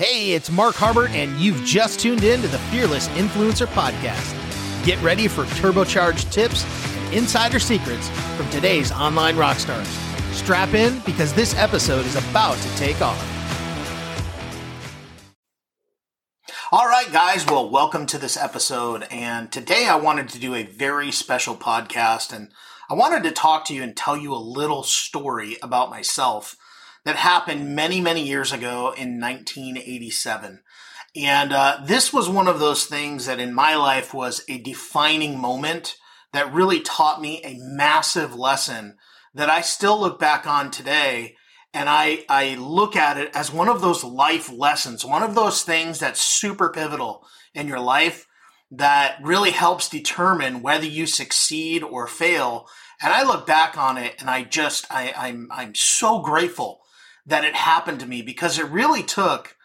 Hey, it's Mark Harbert, and you've just tuned in to the Fearless Influencer Podcast. Get ready for turbocharged tips and insider secrets from today's online rock stars. Strap in because this episode is about to take off. All right, guys. Well, welcome to this episode. And today I wanted to do a very special podcast. And I wanted to talk to you and tell you a little story about myself that happened many, many years ago in 1987. And uh, this was one of those things that in my life was a defining moment that really taught me a massive lesson that I still look back on today. And I, I look at it as one of those life lessons, one of those things that's super pivotal in your life that really helps determine whether you succeed or fail. And I look back on it and I just, I, I'm, I'm so grateful that it happened to me because it really took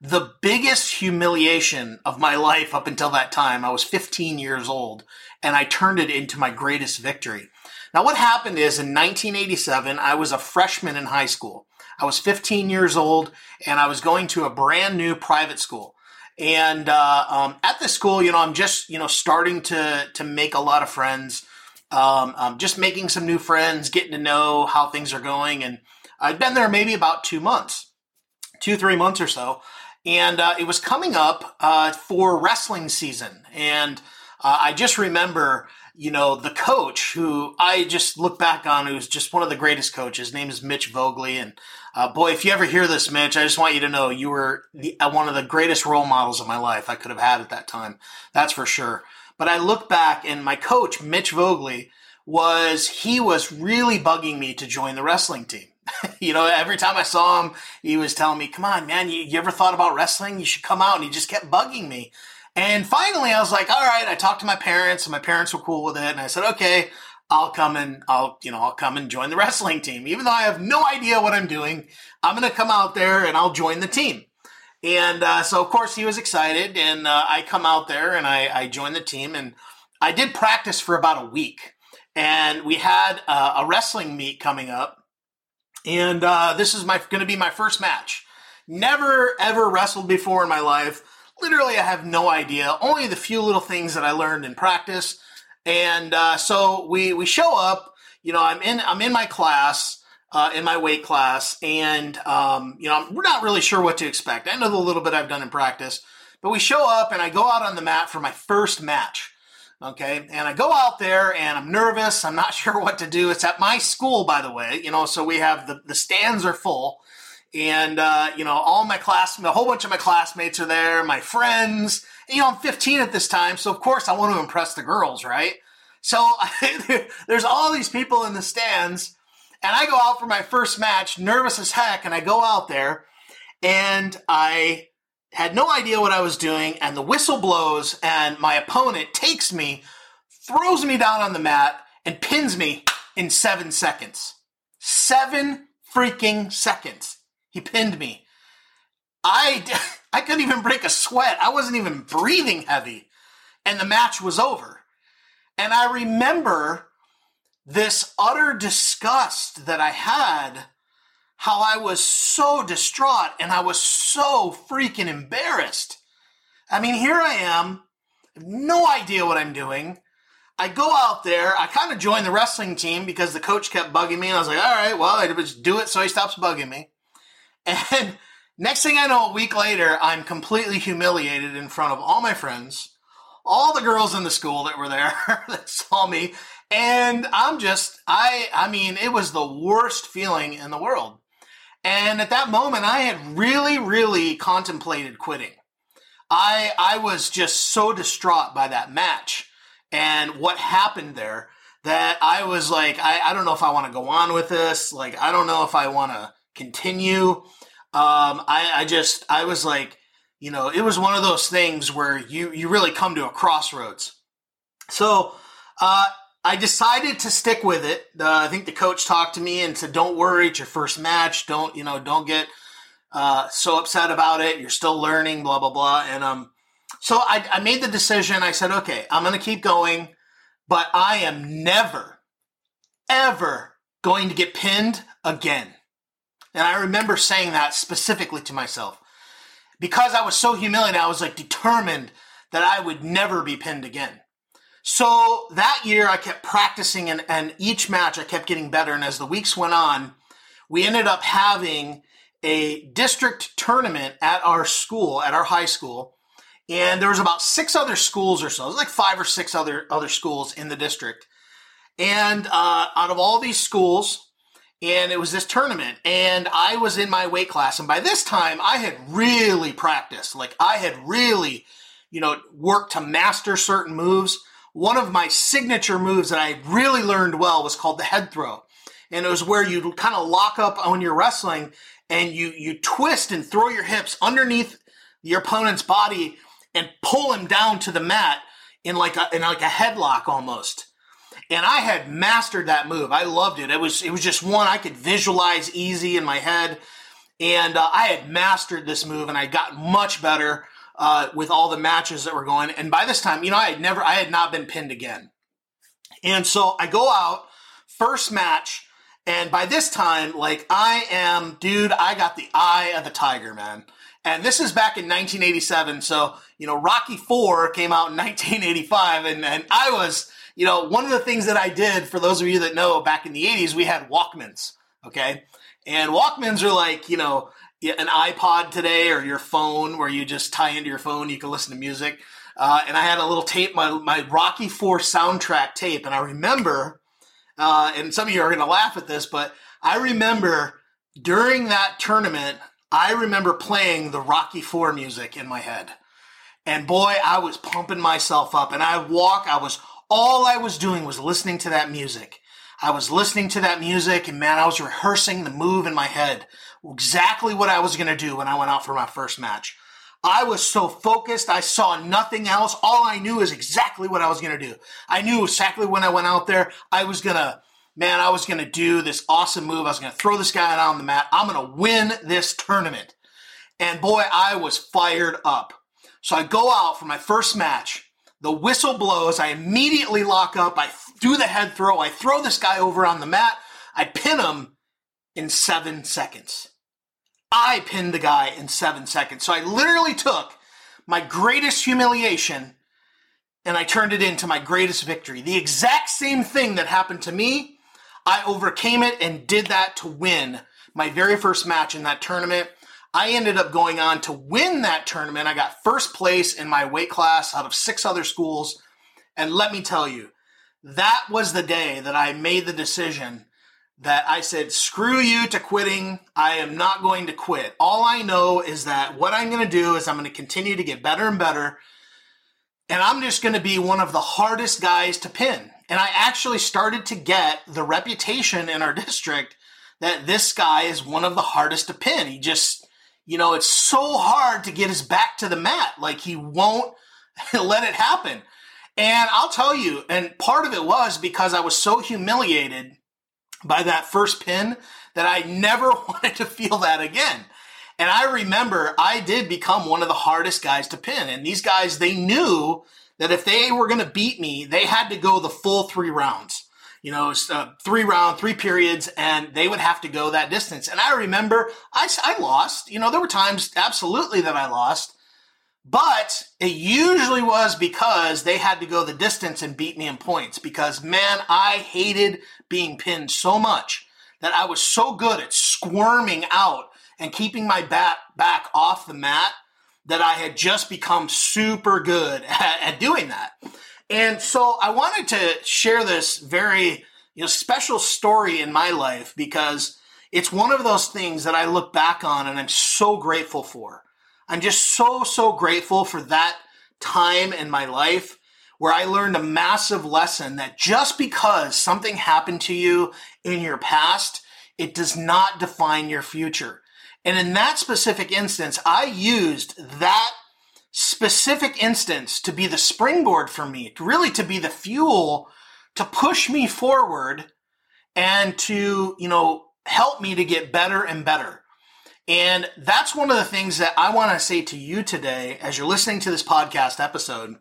the biggest humiliation of my life up until that time. I was 15 years old and I turned it into my greatest victory. Now, what happened is in 1987, I was a freshman in high school. I was 15 years old and I was going to a brand new private school. And uh, um, at the school, you know, I'm just, you know, starting to to make a lot of friends, um, um, just making some new friends, getting to know how things are going. And I'd been there maybe about two months, two, three months or so. And uh, it was coming up uh, for wrestling season. And uh, I just remember, you know, the coach who I just look back on, who's just one of the greatest coaches. His name is Mitch Vogely. And uh, boy, if you ever hear this, Mitch, I just want you to know you were the, uh, one of the greatest role models of my life I could have had at that time. That's for sure. But I look back and my coach, Mitch Vogely, was he was really bugging me to join the wrestling team. you know, every time I saw him, he was telling me, "Come on, man, you, you ever thought about wrestling? You should come out." And he just kept bugging me. And finally, I was like, "All right." I talked to my parents, and my parents were cool with it. And I said, "Okay, I'll come and I'll you know I'll come and join the wrestling team, even though I have no idea what I'm doing. I'm going to come out there and I'll join the team." And uh, so, of course, he was excited, and uh, I come out there and I, I joined the team, and I did practice for about a week. And we had uh, a wrestling meet coming up and uh, this is my going to be my first match. Never ever wrestled before in my life. Literally, I have no idea. Only the few little things that I learned in practice. And uh, so we we show up. You know, I'm in I'm in my class. Uh, in my weight class, and um, you know, we're not really sure what to expect. I know the little bit I've done in practice, but we show up, and I go out on the mat for my first match. Okay. And I go out there and I'm nervous. I'm not sure what to do. It's at my school, by the way, you know, so we have the, the stands are full. And, uh, you know, all my class, a whole bunch of my classmates are there, my friends. You know, I'm 15 at this time. So, of course, I want to impress the girls, right? So there's all these people in the stands. And I go out for my first match, nervous as heck. And I go out there and I had no idea what I was doing, and the whistle blows, and my opponent takes me, throws me down on the mat, and pins me in seven seconds. Seven freaking seconds. He pinned me. I, I couldn't even break a sweat. I wasn't even breathing heavy. And the match was over. And I remember this utter disgust that I had how I was so distraught and I was so freaking embarrassed. I mean, here I am, no idea what I'm doing. I go out there, I kind of join the wrestling team because the coach kept bugging me. And I was like, all right, well, I just do it so he stops bugging me. And next thing I know, a week later, I'm completely humiliated in front of all my friends, all the girls in the school that were there that saw me. And I'm just, I, I mean, it was the worst feeling in the world. And at that moment, I had really, really contemplated quitting. I, I was just so distraught by that match and what happened there that I was like, I, I don't know if I want to go on with this. Like, I don't know if I want to continue. Um, I, I just, I was like, you know, it was one of those things where you, you really come to a crossroads. So, uh, I decided to stick with it. Uh, I think the coach talked to me and said, "Don't worry, it's your first match. Don't you know? Don't get uh, so upset about it. You're still learning." Blah blah blah. And um, so I, I made the decision. I said, "Okay, I'm going to keep going, but I am never, ever going to get pinned again." And I remember saying that specifically to myself. because I was so humiliated, I was like determined that I would never be pinned again. So that year I kept practicing and, and each match I kept getting better. And as the weeks went on, we ended up having a district tournament at our school, at our high school. And there was about six other schools or so. It was like five or six other, other schools in the district. And uh, out of all these schools, and it was this tournament, and I was in my weight class. And by this time, I had really practiced. Like I had really, you know, worked to master certain moves one of my signature moves that I really learned well was called the head throw. And it was where you kind of lock up when you're wrestling and you, you twist and throw your hips underneath your opponent's body and pull him down to the mat in like a, in like a headlock almost. And I had mastered that move. I loved it. It was, it was just one I could visualize easy in my head. And uh, I had mastered this move and I got much better uh, with all the matches that were going. And by this time, you know, I had never, I had not been pinned again. And so I go out, first match, and by this time, like I am, dude, I got the eye of the tiger, man. And this is back in 1987. So, you know, Rocky Four came out in 1985, and, and I was, you know, one of the things that I did, for those of you that know, back in the 80s, we had Walkmans, okay? And Walkmans are like, you know, an iPod today or your phone where you just tie into your phone, you can listen to music. Uh, and I had a little tape, my, my Rocky Four soundtrack tape. And I remember, uh, and some of you are going to laugh at this, but I remember during that tournament, I remember playing the Rocky Four music in my head. And boy, I was pumping myself up. And I walk, I was, all I was doing was listening to that music. I was listening to that music and man, I was rehearsing the move in my head exactly what I was going to do when I went out for my first match. I was so focused. I saw nothing else. All I knew is exactly what I was going to do. I knew exactly when I went out there, I was going to, man, I was going to do this awesome move. I was going to throw this guy out on the mat. I'm going to win this tournament. And boy, I was fired up. So I go out for my first match. The whistle blows. I immediately lock up. I do the head throw. I throw this guy over on the mat. I pin him in seven seconds. I pinned the guy in seven seconds. So I literally took my greatest humiliation and I turned it into my greatest victory. The exact same thing that happened to me, I overcame it and did that to win my very first match in that tournament. I ended up going on to win that tournament. I got first place in my weight class out of six other schools. And let me tell you, that was the day that I made the decision that I said, screw you to quitting. I am not going to quit. All I know is that what I'm going to do is I'm going to continue to get better and better. And I'm just going to be one of the hardest guys to pin. And I actually started to get the reputation in our district that this guy is one of the hardest to pin. He just, you know, it's so hard to get his back to the mat. Like he won't let it happen. And I'll tell you, and part of it was because I was so humiliated by that first pin that I never wanted to feel that again. And I remember I did become one of the hardest guys to pin. And these guys, they knew that if they were going to beat me, they had to go the full three rounds. You know, uh, three round, three periods, and they would have to go that distance. And I remember I, I lost. You know, there were times absolutely that I lost, but it usually was because they had to go the distance and beat me in points. Because man, I hated being pinned so much that I was so good at squirming out and keeping my back back off the mat that I had just become super good at, at doing that. And so I wanted to share this very you know special story in my life because it's one of those things that I look back on and I'm so grateful for. I'm just so so grateful for that time in my life where I learned a massive lesson that just because something happened to you in your past, it does not define your future. And in that specific instance, I used that specific instance to be the springboard for me, really to be the fuel to push me forward and to, you know, help me to get better and better. And that's one of the things that I want to say to you today as you're listening to this podcast episode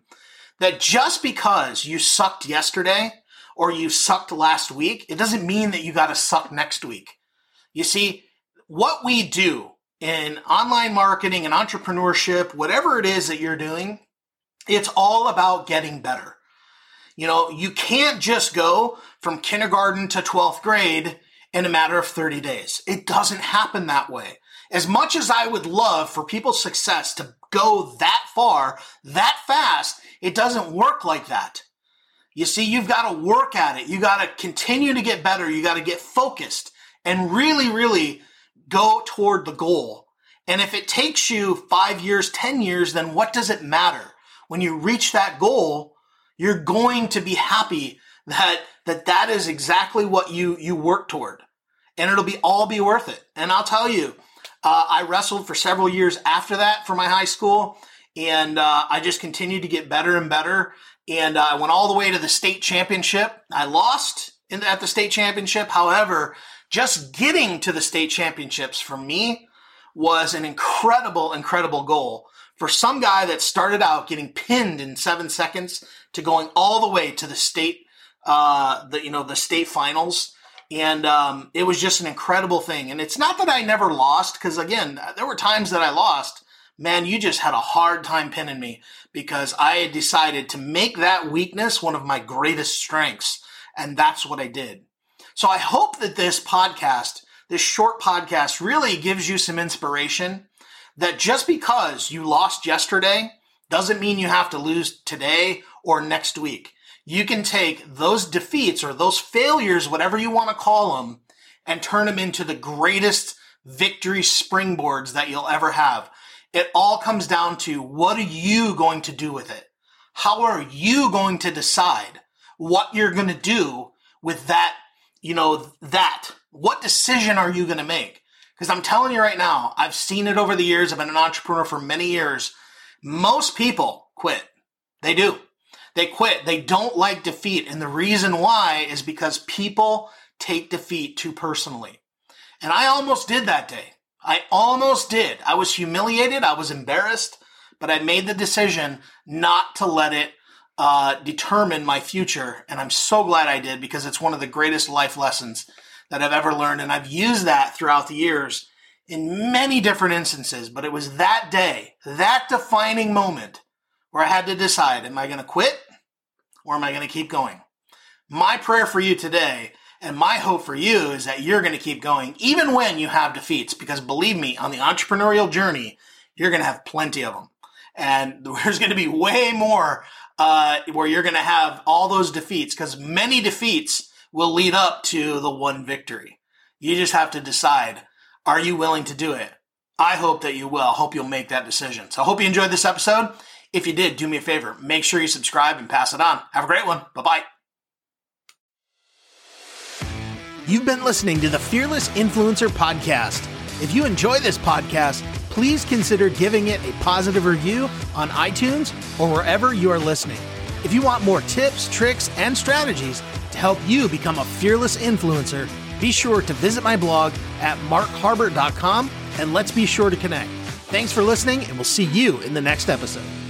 that just because you sucked yesterday or you sucked last week, it doesn't mean that you got to suck next week. You see, what we do in online marketing and entrepreneurship, whatever it is that you're doing, it's all about getting better. You know, you can't just go from kindergarten to 12th grade in a matter of 30 days. It doesn't happen that way. As much as I would love for people's success to go that far, that fast, it doesn't work like that. You see, you've got to work at it. You got to continue to get better. You got to get focused and really, really go toward the goal. And if it takes you five years, 10 years, then what does it matter? When you reach that goal, you're going to be happy that, that that is exactly what you, you work toward. And it'll be all be worth it. And I'll tell you, uh, I wrestled for several years after that for my high school, and uh, I just continued to get better and better. And uh, I went all the way to the state championship. I lost in, at the state championship. However, just getting to the state championships for me was an incredible, incredible goal. For some guy that started out getting pinned in seven seconds to going all the way to the state, uh, the you know the state finals, and um, it was just an incredible thing. And it's not that I never lost, because again, there were times that I lost. Man, you just had a hard time pinning me because I had decided to make that weakness one of my greatest strengths. And that's what I did. So I hope that this podcast, this short podcast, really gives you some inspiration that just because you lost yesterday doesn't mean you have to lose today or next week you can take those defeats or those failures, whatever you want to call them, and turn them into the greatest victory springboards that you'll ever have. It all comes down to what are you going to do with it? How are you going to decide what you're going to do with that, you know, that? What decision are you going to make? Because I'm telling you right now, I've seen it over the years. I've been an entrepreneur for many years. Most people quit. They do. They quit. They don't like defeat. And the reason why is because people take defeat too personally. And I almost did that day. I almost did. I was humiliated. I was embarrassed, but I made the decision not to let it uh, determine my future. And I'm so glad I did because it's one of the greatest life lessons that I've ever learned. And I've used that throughout the years in many different instances. But it was that day, that defining moment where I had to decide, am I going to quit or am I going to keep going? My prayer for you today and my hope for you is that you're going to keep going even when you have defeats, because believe me, on the entrepreneurial journey, you're going to have plenty of them. And there's going to be way more uh, where you're going to have all those defeats because many defeats will lead up to the one victory. You just have to decide are you willing to do it? I hope that you will. I hope you'll make that decision. So I hope you enjoyed this episode. If you did, do me a favor. Make sure you subscribe and pass it on. Have a great one. Bye bye. You've been listening to the Fearless Influencer Podcast. If you enjoy this podcast, please consider giving it a positive review on iTunes or wherever you are listening. If you want more tips, tricks, and strategies to help you become a fearless influencer, be sure to visit my blog at markharbert.com and let's be sure to connect. Thanks for listening, and we'll see you in the next episode.